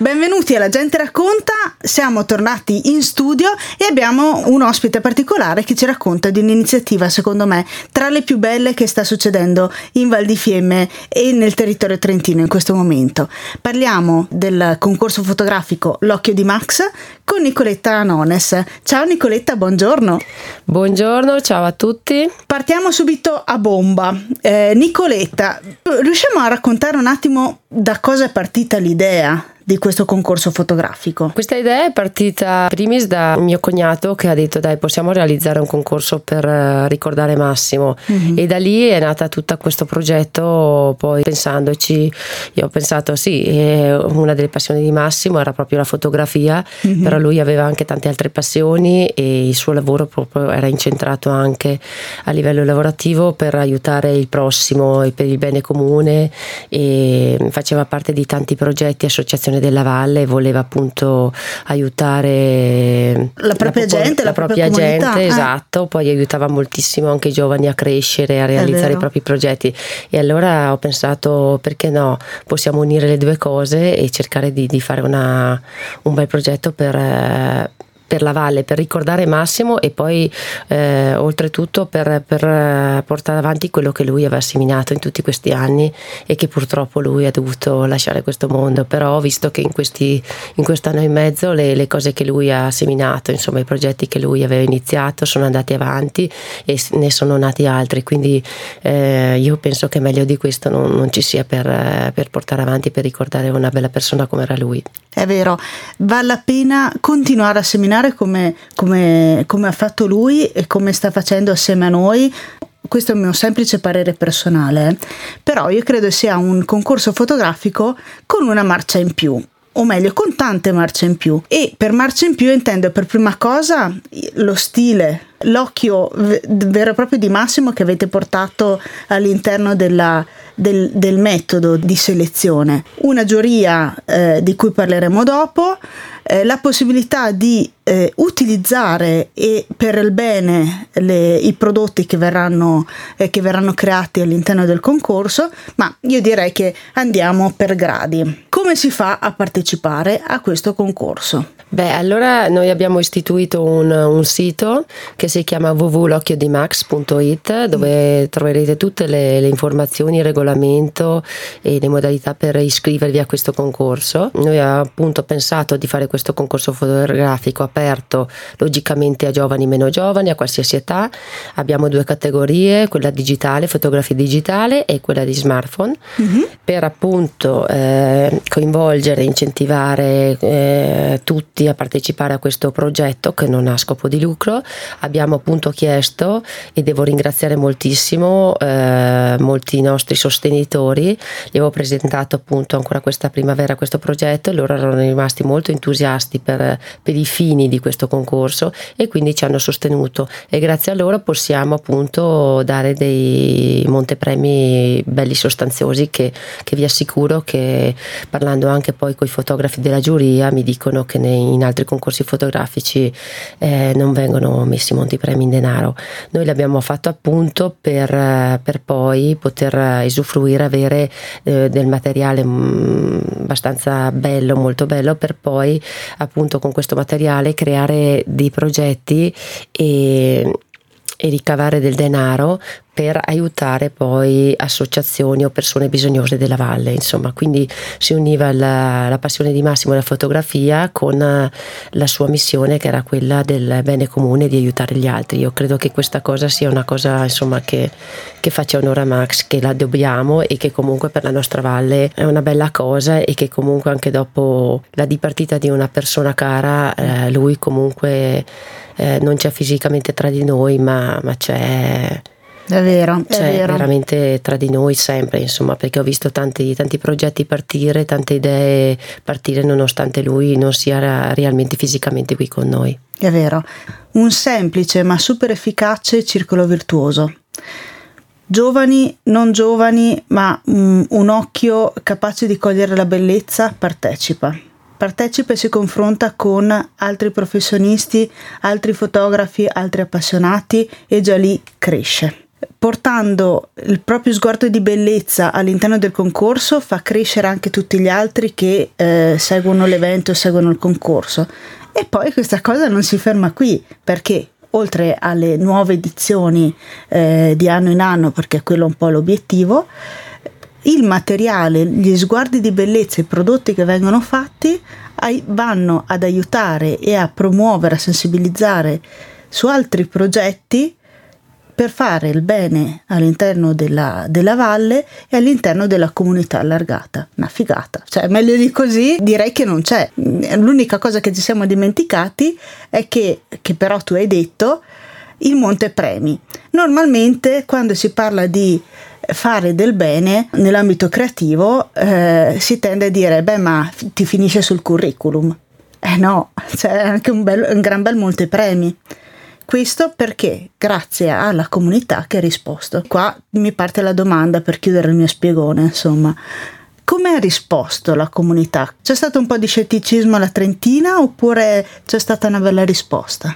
Benvenuti alla Gente Racconta, siamo tornati in studio e abbiamo un ospite particolare che ci racconta di un'iniziativa secondo me tra le più belle che sta succedendo in Val di Fiemme e nel territorio trentino in questo momento. Parliamo del concorso fotografico L'occhio di Max con Nicoletta Anones. Ciao Nicoletta, buongiorno. Buongiorno, ciao a tutti. Partiamo subito a bomba. Eh, Nicoletta, riusciamo a raccontare un attimo da cosa è partita l'idea di questo concorso fotografico? Questa idea è partita primis da mio cognato che ha detto dai possiamo realizzare un concorso per eh, ricordare Massimo mm-hmm. e da lì è nata tutto questo progetto poi pensandoci io ho pensato sì una delle passioni di Massimo era proprio la fotografia mm-hmm. però lui aveva anche tante altre passioni e il suo lavoro proprio era incentrato anche a livello lavorativo per aiutare il prossimo e per il bene comune e faceva parte di tanti progetti associazioni Comune della Valle voleva appunto aiutare la propria la, gente, la, la propria, propria gente, eh. esatto, poi aiutava moltissimo anche i giovani a crescere, a realizzare i propri progetti. E allora ho pensato perché no, possiamo unire le due cose e cercare di, di fare una, un bel progetto per... Eh, per la valle, per ricordare Massimo e poi eh, oltretutto per, per, eh, portare avanti quello che lui aveva seminato in tutti questi anni e che purtroppo lui ha dovuto lasciare questo mondo. Però ho visto che in, questi, in quest'anno e mezzo le, le, cose che lui ha seminato, insomma i progetti che lui aveva iniziato sono andati avanti e ne sono nati altri. Quindi eh, io penso che meglio di questo non, non ci sia per, eh, per portare avanti, per ricordare una bella persona come era lui. È vero, vale la pena continuare a seminare immaginare come, come, come ha fatto lui e come sta facendo assieme a noi. Questo è il mio semplice parere personale, però io credo sia un concorso fotografico con una marcia in più o meglio con tante marce in più. E per marce in più intendo per prima cosa lo stile l'occhio vero e proprio di Massimo che avete portato all'interno della, del, del, metodo di selezione una giuria eh, di cui parleremo dopo eh, la possibilità di eh, utilizzare e per il bene le, i prodotti che verranno, eh, che verranno creati all'interno del concorso, ma io direi che andiamo per gradi. Come si fa a partecipare a questo concorso? Beh, allora noi abbiamo istituito un, un sito che si chiama www.l'occhiodimax.it dove troverete tutte le, le, informazioni, il regolamento e le modalità per iscrivervi a questo concorso. Noi abbiamo appunto pensato di fare questo concorso fotografico aperto logicamente a giovani e meno giovani, a qualsiasi età. Abbiamo due categorie, quella digitale, fotografia digitale e quella di smartphone, mm-hmm. per appunto eh, coinvolgere, incentivare eh, tutti tutti a partecipare a questo progetto che non ha scopo di lucro. Abbiamo appunto chiesto e devo ringraziare moltissimo eh, molti nostri sostenitori. Gli avevo presentato appunto ancora questa primavera questo progetto e loro erano rimasti molto entusiasti per, per i fini di questo concorso e quindi ci hanno sostenuto e grazie a loro possiamo appunto dare dei montepremi belli sostanziosi che, che vi assicuro che parlando anche poi con i fotografi della giuria mi dicono che nei in altri concorsi fotografici eh, non vengono messi molti premi in denaro. Noi l'abbiamo fatto appunto per, per poi poter usufruire, avere eh, del materiale mm, abbastanza bello, molto bello, per poi appunto con questo materiale creare dei progetti e, e ricavare del denaro per aiutare poi associazioni o persone bisognose della valle, insomma, quindi si univa la, la passione di Massimo della fotografia con eh, la sua missione che era quella del bene comune di aiutare gli altri. Io credo che questa cosa sia una cosa insomma, che, che faccia onore a Max, che la dobbiamo e che comunque per la nostra valle è una bella cosa e che comunque anche dopo la dipartita di una persona cara, eh, lui comunque eh, non c'è fisicamente tra di noi, ma, ma c'è è vero, è cioè, vero. veramente tra di noi sempre, insomma, perché ho visto tanti, tanti, progetti partire, tante idee partire nonostante lui non sia realmente fisicamente qui con noi. È vero, un semplice ma super efficace circolo virtuoso. Giovani, non giovani, ma um, un occhio capace di cogliere la bellezza partecipa. partecipa e si confronta con altri professionisti, altri fotografi, altri appassionati e già lì cresce portando il proprio sguardo di bellezza all'interno del concorso fa crescere anche tutti gli altri che eh, seguono l'evento seguono il concorso. E poi questa cosa non si ferma qui perché oltre alle nuove edizioni eh, di anno in anno, perché quello è un po' l'obiettivo, il materiale, gli sguardi di bellezza, i prodotti che vengono fatti vanno ad aiutare e a promuovere, a sensibilizzare su altri progetti per fare il bene all'interno della, della, valle e all'interno della comunità allargata. Una figata, cioè meglio di così direi che non c'è. L'unica cosa che ci siamo dimenticati è che, che però tu hai detto, il Monte Premi. Normalmente quando si parla di fare del bene nell'ambito creativo eh, si tende a dire beh ma ti finisce sul curriculum. Eh no, c'è anche un, bel, un gran bel Monte Premi. Questo perché grazie alla comunità che ha risposto. Qua mi parte la domanda per chiudere il mio spiegone, insomma. Come ha risposto la comunità? C'è stato un po' di scetticismo alla Trentina oppure c'è stata una bella risposta?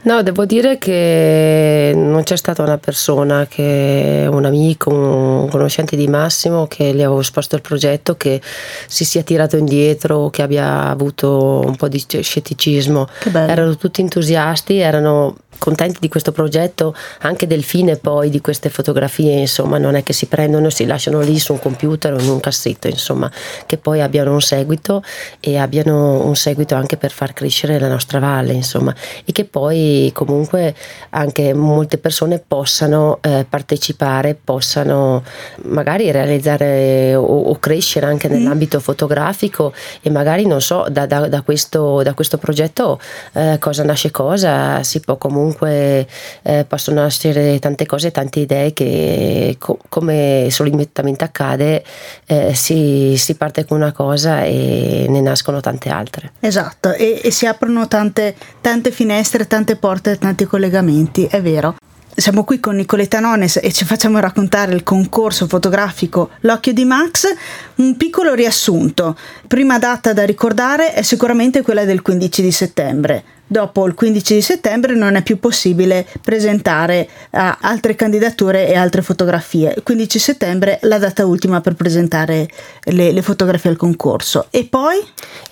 No, devo dire che non c'è stata una persona, che, un amico, un conoscente di Massimo che gli avevo esposto il progetto che si sia tirato indietro, che abbia avuto un po' di scetticismo. Erano tutti entusiasti, erano contenti di questo progetto, anche del fine poi di queste fotografie, insomma, non è che si prendono e si lasciano lì su un computer o in un cassetto, insomma, che poi abbiano un seguito e abbiano un seguito anche per far crescere la nostra valle, insomma, e che poi comunque anche molte persone possano eh, partecipare, possano magari realizzare o, o crescere anche mm. nell'ambito fotografico e magari non so, da, da, da, questo, da questo progetto eh, cosa nasce cosa, si può comunque comunque eh, possono nascere tante cose, tante idee che co- come solitamente accade eh, si, si, parte con una cosa e ne nascono tante altre. Esatto, e, e si aprono tante, tante finestre, tante porte, tanti collegamenti, è vero siamo qui con Nicoletta Nones e ci facciamo raccontare il concorso fotografico L'occhio di Max. Un piccolo riassunto. Prima data da ricordare è sicuramente quella del 15 di settembre dopo il 15 di settembre non è più possibile presentare uh, altre candidature e altre fotografie. Il 15 settembre la data ultima per presentare le, le, fotografie al concorso. E poi?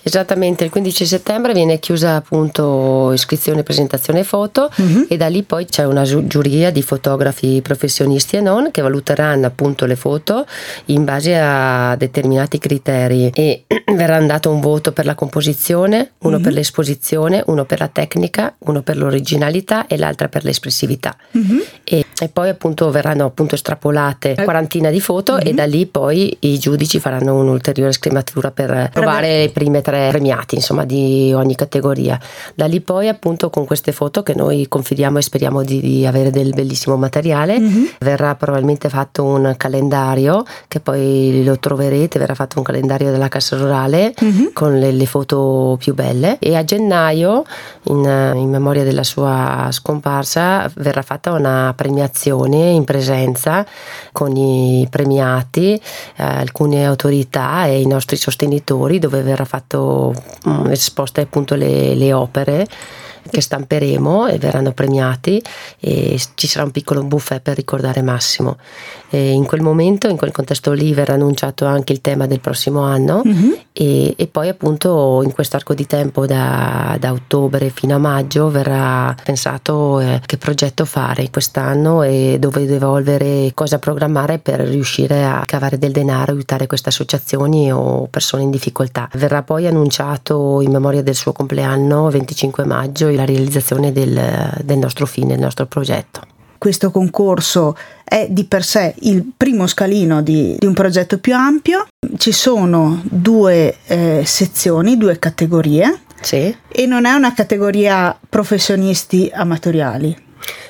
Esattamente, il 15 settembre viene chiusa appunto iscrizione, presentazione foto uh-huh. e da lì poi c'è una giuria di fotografi professionisti e non che valuteranno appunto le foto in base a determinati criteri e verrà dato un voto per la composizione, uno uh-huh. per l'esposizione, uno per la la tecnica, uno per l'originalità e l'altra per l'espressività. Mm-hmm. E, e, poi appunto verranno appunto estrapolate una quarantina di foto mm-hmm. e da lì poi i giudici faranno un'ulteriore scrematura per provare i primi tre premiati insomma di ogni categoria. Da lì poi appunto con queste foto che noi confidiamo e speriamo di, di avere del bellissimo materiale mm-hmm. verrà probabilmente fatto un calendario che poi lo troverete, verrà fatto un calendario della Cassa Rurale mm-hmm. con le, le foto più belle e a gennaio in, in, memoria della sua scomparsa verrà fatta una premiazione in presenza con i premiati, eh, alcune autorità e i nostri sostenitori dove verrà fatto mh, esposte appunto le, le opere che stamperemo e verranno premiati e ci sarà un piccolo buffet per ricordare Massimo. E in quel momento, in quel contesto lì, verrà annunciato anche il tema del prossimo anno mm-hmm. e, e, poi appunto in questo arco di tempo da, da ottobre fino a maggio verrà pensato eh, che progetto fare quest'anno e dove evolvere, cosa programmare per riuscire a cavare del denaro, aiutare queste associazioni o persone in difficoltà. Verrà poi annunciato in memoria del suo compleanno 25 maggio la realizzazione del, del nostro fine, del nostro progetto questo concorso è di per sé il primo scalino di, di un progetto più ampio. Ci sono due eh, sezioni, due categorie. Sì. E non è una categoria professionisti amatoriali.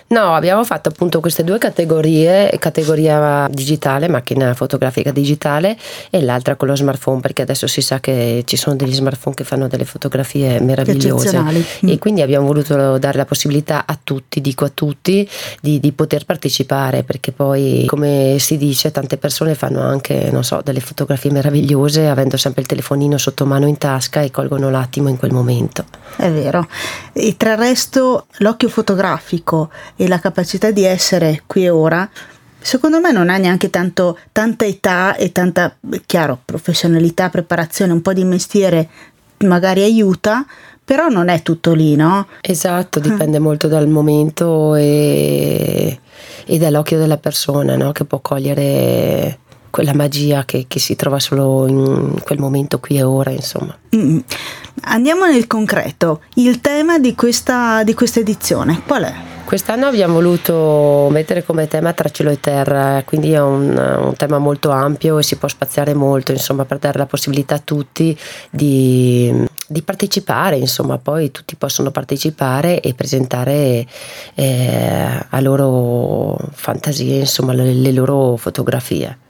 No, abbiamo fatto appunto queste due categorie, categoria digitale, macchina fotografica digitale e l'altra con lo smartphone, perché adesso si sa che ci sono degli smartphone che fanno delle fotografie meravigliose mm. e quindi abbiamo voluto dare la possibilità a tutti, dico a tutti, di, di, poter partecipare, perché poi come si dice tante persone fanno anche, non so, delle fotografie meravigliose avendo sempre il telefonino sotto mano in tasca e colgono l'attimo in quel momento. È vero. E tra il resto l'occhio fotografico e la capacità di essere qui e ora, secondo me non ha neanche tanto, tanta età e tanta, chiaro, professionalità, preparazione, un po' di mestiere magari aiuta, però non è tutto lì, no? Esatto, dipende molto dal momento e, e dall'occhio della persona, no? Che può cogliere quella magia che, che, si trova solo in quel momento qui e ora, insomma. Mm. Andiamo nel concreto. Il tema di questa, di questa edizione qual è? Quest'anno abbiamo voluto mettere come tema tra cielo e terra, quindi è un, un, tema molto ampio e si può spaziare molto, insomma, per dare la possibilità a tutti di, di partecipare, insomma, poi tutti possono partecipare e presentare eh, a loro fantasie, insomma, le, le loro fotografie.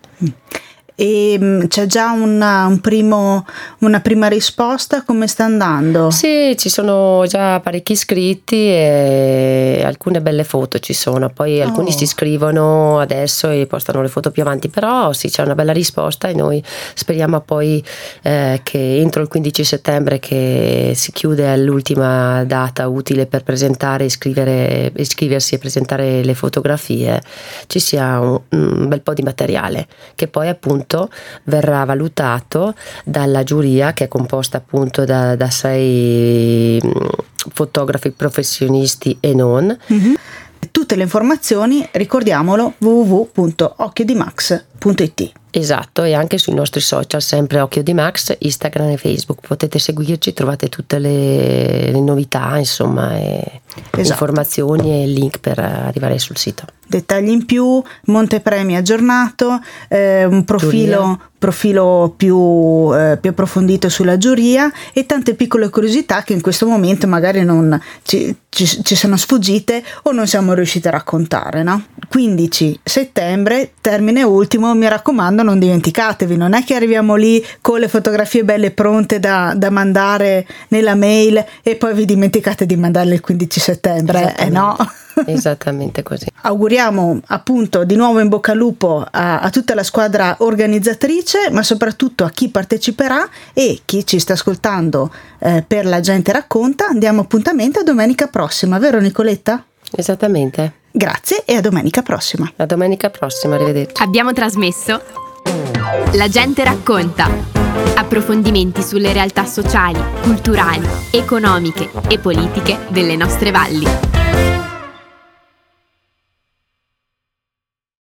E mm, c'è già una, un primo, una prima risposta, come sta andando? Sì, ci sono già parecchi iscritti e alcune belle foto ci sono, poi alcuni oh. si iscrivono adesso e postano le foto più avanti, però sì c'è una bella risposta e noi speriamo poi eh, che entro il 15 settembre che si chiude l'ultima data utile per presentare, iscrivere, iscriversi e presentare le fotografie, ci sia un, un bel po' di materiale che poi appunto appunto verrà valutato dalla giuria che è composta appunto da, da sei mm, fotografi professionisti e non. Mm-hmm. Tutte le informazioni, ricordiamolo, www.occhiodimax.it. Esatto, e anche sui nostri social, sempre Occhio di Max, Instagram e Facebook. Potete seguirci, trovate tutte le, le novità, insomma, e esatto. informazioni e link per arrivare sul sito dettagli in più, montepremi aggiornato, eh, un profilo, profilo più, eh, più, approfondito sulla giuria e tante piccole curiosità che in questo momento magari non ci, ci, ci sono sfuggite o non siamo riusciti a raccontare. No? 15 settembre, termine ultimo, mi raccomando non dimenticatevi, non è che arriviamo lì con le fotografie belle pronte da, da mandare nella mail e poi vi dimenticate di mandarle il 15 settembre, eh no? Esattamente così. Auguriamo appunto di nuovo in bocca al lupo a, a, tutta la squadra organizzatrice, ma soprattutto a chi parteciperà e chi ci sta ascoltando eh, per La gente racconta. Diamo appuntamento a domenica prossima, vero Nicoletta? Esattamente. Grazie e a domenica prossima. A domenica prossima, arrivederci. Abbiamo trasmesso La gente racconta. Approfondimenti sulle realtà sociali, culturali, economiche e politiche delle nostre valli.